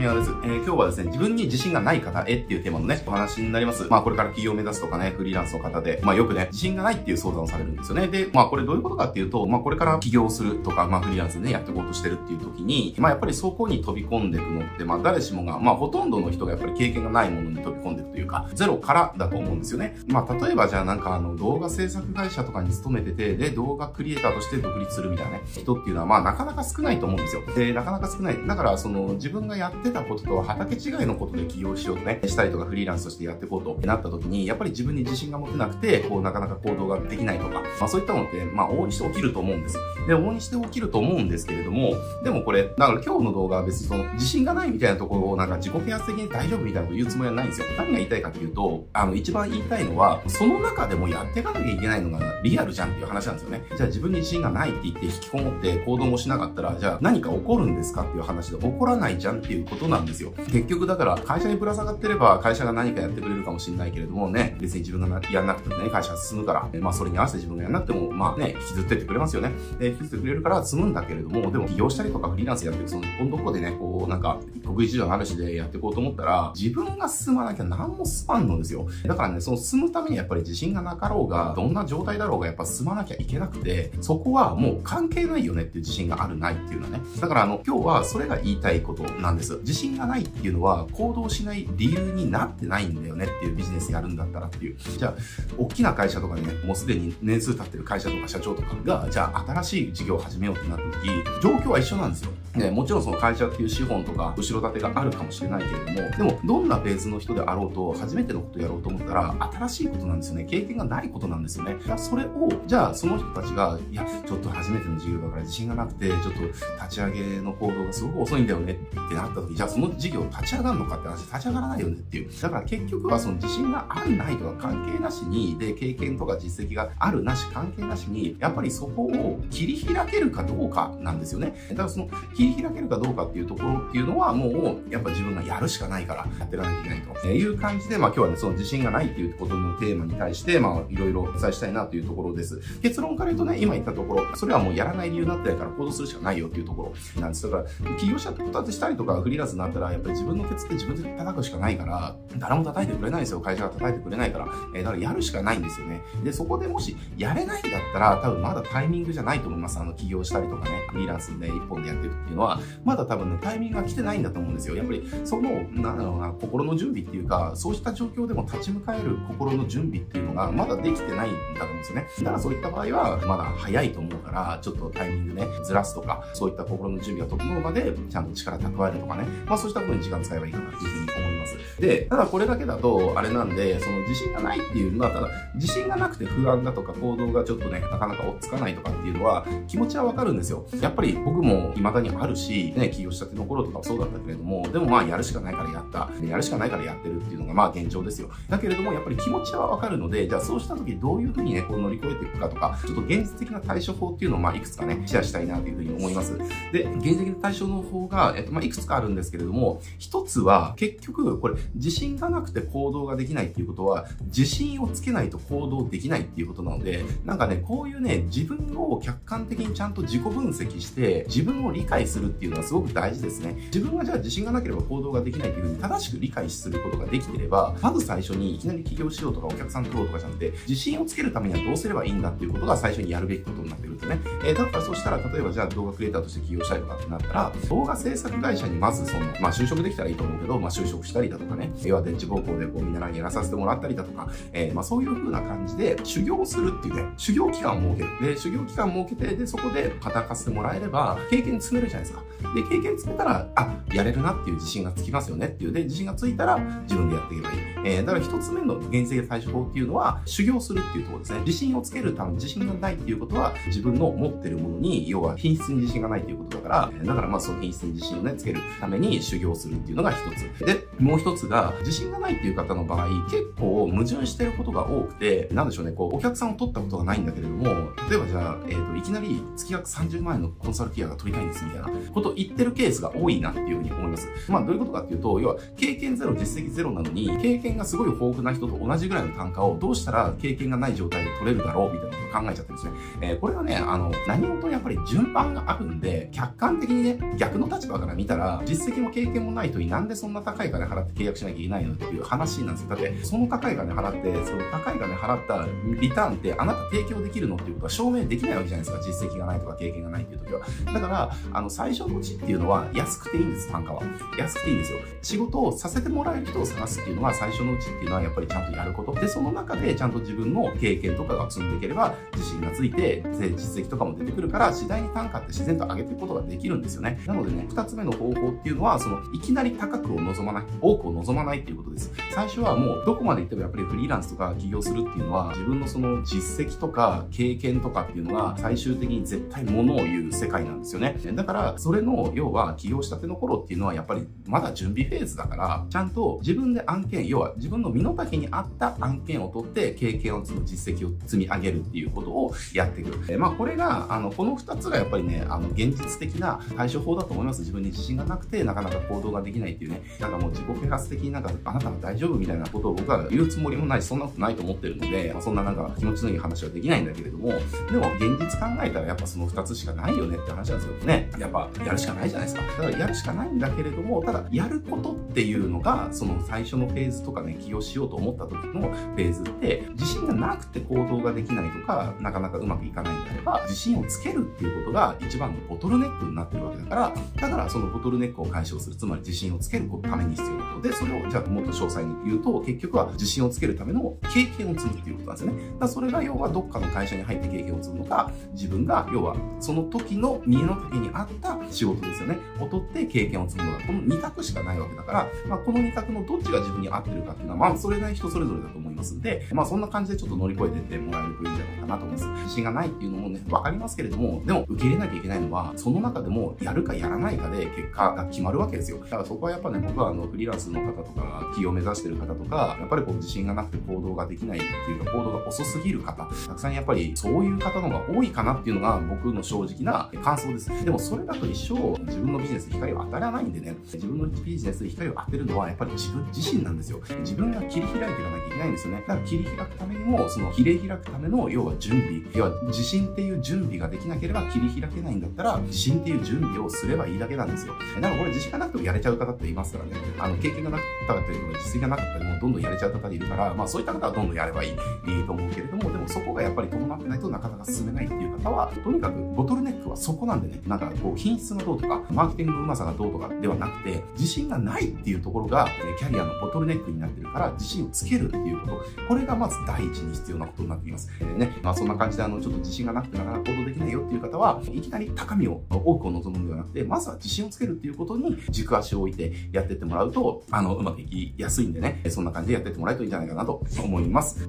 宮です。えー、今日はですね、自分に自信がない方へっていうテーマのね、お話になります。まあ、これから企業を目指すとかね、フリーランスの方で、まあ、よくね、自信がないっていう相談をされるんですよね。で、まあ、これどういうことかっていうと、まあ、これから起業するとか、まあ、フリーランスでね、やっていこうとしてるっていう時に、まあ、やっぱりそこに飛び込んでいくのって、まあ、誰しもが、まあ、ほとんどの人がやっぱり経験がないものに飛び込んでいくというか、ゼロからだと思うんですよね。まあ、例えばじゃあなんかあの、動画制作会社とかに勤めてて、で、動画クリエイターとして独立するみたいなね、人っていうのは、まあ、なかなか少ないと思うんですよ。で、なかなか少ない。だから、その、自分がやってたこととは畑違いのことで起業しようとね、したりとかフリーランスとしてやっていこうとなった時に、やっぱり自分に自信が持てなくて、こう、なかなか行動ができないとか、まあそういったのって、まあ往々にして起きると思うんです。で、往々にして起きると思うんですけれども、でもこれ、だから今日の動画は別にその、自信がないみたいなところをなんか自己啓発的に大丈夫みたいなこと言うつもりはないんですよ。何が言いたいかっていうと、あの、一番言いたいのは、その中でもやっていかなきゃいけないのがリアルじゃんっていう話なんですよね。じゃあ自分に自信がないって言って引きこもって行動もしなかったら、じゃあ何か起こるんですかっていう話で起こらないじゃんっていうことなんですよ。結局だから会社にぶら下がってれば会社が何かやってくれるかもしれないけれどもね、別に自分がやんなくてもね、会社が進むから、まあそれに合わせて自分がやんなくても、まあね、引きずってってくれますよね。で、引きずってくれるから済むんだけれども、でも起業したりとかフリーランスやってる、その、どこでね、こう、なんか、国一条の話でやっていこうと思ったら、自分が進まなきゃ何も進まんのですよ。だからね、その進むためにやっぱり自信がなかろうが、どんな状態だろうがやっぱ進まなきゃいけなくて、そこはもう関係ないよねっていう自信があるないっていうのはね。だからあの、今日はそれが言いたいことなんです。自信がないっていうのは行動しない理由になってないんだよねっていうビジネスやるんだったらっていう。じゃあ、大きな会社とかね、もうすでに年数経ってる会社とか社長とかが、じゃあ新しい事業を始めようってなった時、状況は一緒なんですよ。ね、もちろんその会社っていう資本とか後ろ盾があるかもしれないけれども、でもどんなベースの人であろうと、初めてのことをやろうと思ったら、新しいことなんですよね。経験がないことなんですよね。それを、じゃあその人たちが、いや、ちょっと初めての事業だから自信がなくて、ちょっと立ち上げの行動がすごく遅いんだよねってなった時、じゃあその事業立ち上がるのかって話、立ち上がらないよねっていう。だから結局はその自信があるないとか関係なしに、で、経験とか実績があるなし関係なしに、やっぱりそこを切り開けるかどうかなんですよね。だからその切り開けるかどうかっていうところっていうのはもう、やっぱ自分がやるしかないからやっていかなきゃいけないという感じで、まあ今日はね、その自信がないっていうことのテーマに対して、まあいろいろお伝えしたいなというところです。結論から言うとね、今言ったところ、それはもうやらない理由になってないから行動するしかないよっていうところなんです。だから、起業者立てしたりとかフリーランスになったら、やっぱり自分のケツって自分で叩くしかないから、誰も叩いてくれないんですよ。会社が叩いてくれないから。えー、だからやるしかないんですよね。で、そこでもしやれないんだったら、多分まだタイミングじゃないと思います。あの、起業したりとかね、フリーランスで一本でやってるっていうのは、まだ多分ね、タイミングが来てないんだと思うんですよ。やっぱり、その、なんだろうな、心の準備っていうか、そうした状況でも立ち向かえる心の準備っていうのが、まだできてないんだと思うんですよね。だからそういった場合は、まだ早いと思うから、ちょっとタイミングね、ずらすとか、そういった心の準備が整うまで、ちゃんと力蓄えるとかね、まあそうしたことに時間使えばいいかなというふうに思います。で、ただこれだけだと、あれなんで、その自信がないっていうのは、ただ、自信がなくて不安だとか行動がちょっとね、なかなか追っつかないとかっていうのは、気持ちはわかるんですよ。やっぱり僕も未だにあるし、ね、起業したての頃とかもそうだったけれども、でもまあやるしかないからやった。やるしかないからやってるっていうのがまあ現状ですよ。だけれども、やっぱり気持ちはわかるので、じゃあそうした時どういうふうにね、こう乗り越えていくかとか、ちょっと現実的な対処法っていうのをまあいくつかね、シェアしたいなというふうに思います。で、現実的な対処の方が、えっとまあいくつかあるんですけれども、一つは結局、これ自信がなくて行動ができないっていうことは、自信をつけないと行動できないっていうことなので、なんかね、こういうね、自分を客観的にちゃんと自己分析して、自分を理解するっていうのはすごく大事ですね。自分がじゃあ自信がなければ行動ができないっていうふうに正しく理解することができてれば、まず最初にいきなり起業しようとかお客さん取ろうとかじゃなくて、自信をつけるためにはどうすればいいんだっていうことが最初にやるべきことになってくるとね。えー、だからそうしたら、例えばじゃあ動画クリエイターとして起業したいとかってなったら、動画制作会社にまずその、まあ就職できたらいいと思うけど、まあ就職したりだとかね、要は電池暴行でこうみんなにやらさせてもらったりだとか、えー、まあそういう風な感じで修行するっていうね、修行期間を設ける。で、修行期間を設けて、で、そこで働かせてもらえれば、経験積めるじゃないですか。で、経験積めたら、あ、やれるなっていう自信がつきますよねっていう。で、自信がついたら自分でやっていけばいい。えー、だから一つ目の現実的対処法っていうのは、修行するっていうところですね。自信をつけるために自信がないっていうことは、自分の持ってるものに、要は品質に自信がないっていうことだから、だからまあその品質に自信をね、つけるために修行するっていうのが一つ。で、もう一つが、自信がないっていう方の場合、結構矛盾してることが多くて、なんでしょうね、こう、お客さんを取ったことがないんだけれども、例えばじゃあ、えっ、ー、と、いきなり月額30万円のコンサルティアが取りたいんですみたいなことを言ってるケースが多いなっていうふうに思います。まあ、どういうことかっていうと、要は、経験ゼロ、実績ゼロなのに、経験がすごい豊富な人と同じぐらいの単価をどうしたら経験がない状態で取れるだろうみたいな考えちゃってるんですね。えー、これはね、あの、何事にやっぱり順番があるんで、客観的にね、逆の立場から見たら、実績も経験もない人になんでそんな高い金払って契約しなきゃいけないのっていう話なんですよ。だって、その高い金払って、その高い金払ったリターンってあなた提供できるのっていうことは証明できないわけじゃないですか。実績がないとか経験がないっていう時は。だから、あの、最初のうちっていうのは安くていいんです、単価は。安くていいんですよ。仕事をさせてもらえる人を探すっていうのは最初のうちっていうのはやっぱりちゃんとやること。で、その中でちゃんと自分の経験とかが積んでいければ自信がついて、実績とかも出てくるから、次第に単価って自然と上げていくことができるんですよね。なのでね、二つ目の方法っていうのは、その、いきなり高くを望まない、多くを望まないっていうことです。最初はもう、どこまで行ってもやっぱりフリーランスとか起業するっていうのは、自分のその実績とか経験とかっていうのが、最終的に絶対物を言う世界なんですよね。だから、それの、要は、起業したての頃っていうのは、やっぱり、まだ準備フェーズだから、ちゃんと自分で案件、要は自分の身の丈に合った案件を取って、経験を積む実績を積み上げるっていうことをやっていく。えまあ、これが、あの、この二つがやっぱりね、あの、現実的な対処法だと思います。自分に自信がなくて、なかなか行動ができないっていうね、なんかもう自己啓発的になんか、あなたは大丈夫みたいなことを僕は言うつもりもないし、そんなことないと思ってるので、まあ、そんななんか気持ちのいい話はできないんだけれども、でも現実考えたらやっぱその二つしかないよねって話なんですよね。やっぱやるしかないじゃないですか。だからやるしかないんだけれども、ただやることっていうのが、その最初のフェーズとかね、起業しようと思った時のフェーズって、自信なくて行動ができないとか、なかなかうまくいかないんであれば、自信をつけるっていうことが一番のボトルネックになってるわけだから、だからそのボトルネックを解消する、つまり自信をつけるために必要なことで、それをじゃあもっと詳細に言うと、結局は自信をつけるための経験を積むっていうことなんですよね。だからそれが要はどっかの会社に入って経験を積むのか、自分が要はその時の身の時に合った仕事ですよね。を取って経験を積むのが、この2択しかないわけだから、まあ、この2択のどっちが自分に合ってるかっていうのは、まあ、それなり人それぞれだと思いますんで、まあ、そんな感じでちょっと乗り越えてってもらえるといいんじゃないかなと思います。自信がないっていうのもね、わかりますけれども、でも受け入れなきゃいけないのは、その中でもやるかやらないかで結果が決まるわけですよ。だからそこはやっぱね、僕はあの、フリーランスの方とか、企業を目指してる方とか、やっぱりこう自信がなくて行動ができないっていうか、行動が遅すぎる方、たくさんやっぱりそういう方の方が多いかなっていうのが僕の正直な感想です。でもそれだと一生自分のビジネスに光を当たらないんでね、自分のビジネスに光を当てるのはやっぱり自分自身なんですよ。自分が切り開いていかなきゃいけないんですよね。だから切り開くためにも、その切り開くための要は準備、要は自信っていう準備ができなければ切り開けないんだったら、地震っていう準備をすればいいだけなんですよ。だからこれ自信がなくてもやれちゃう方っていますからね。あの、経験がなかったりというか、実績がなかったりもどんどんやれちゃう方いるから、まあそういった方はどんどんやればいい、いいと思うけれども、でもそこがやっぱり伴ってないとなかなか進めない方は、とにかくボトルネックはそこなんでね、なんかこう品質がどうとか、マーケティングのうまさがどうとかではなくて、自信がないっていうところが、えキャリアのボトルネックになってるから、自信をつけるっていうこと、これがまず第一に必要なことになってきます。えー、ね、まあそんな感じであの、ちょっと自信がなくてなかなか行動できないよっていう方は、いきなり高みを多くを望むのではなくて、まずは自信をつけるっていうことに軸足を置いてやってってもらうと、あの、うまくいきやすいんでね、そんな感じでやってってもらえるといいんじゃないかなと思います。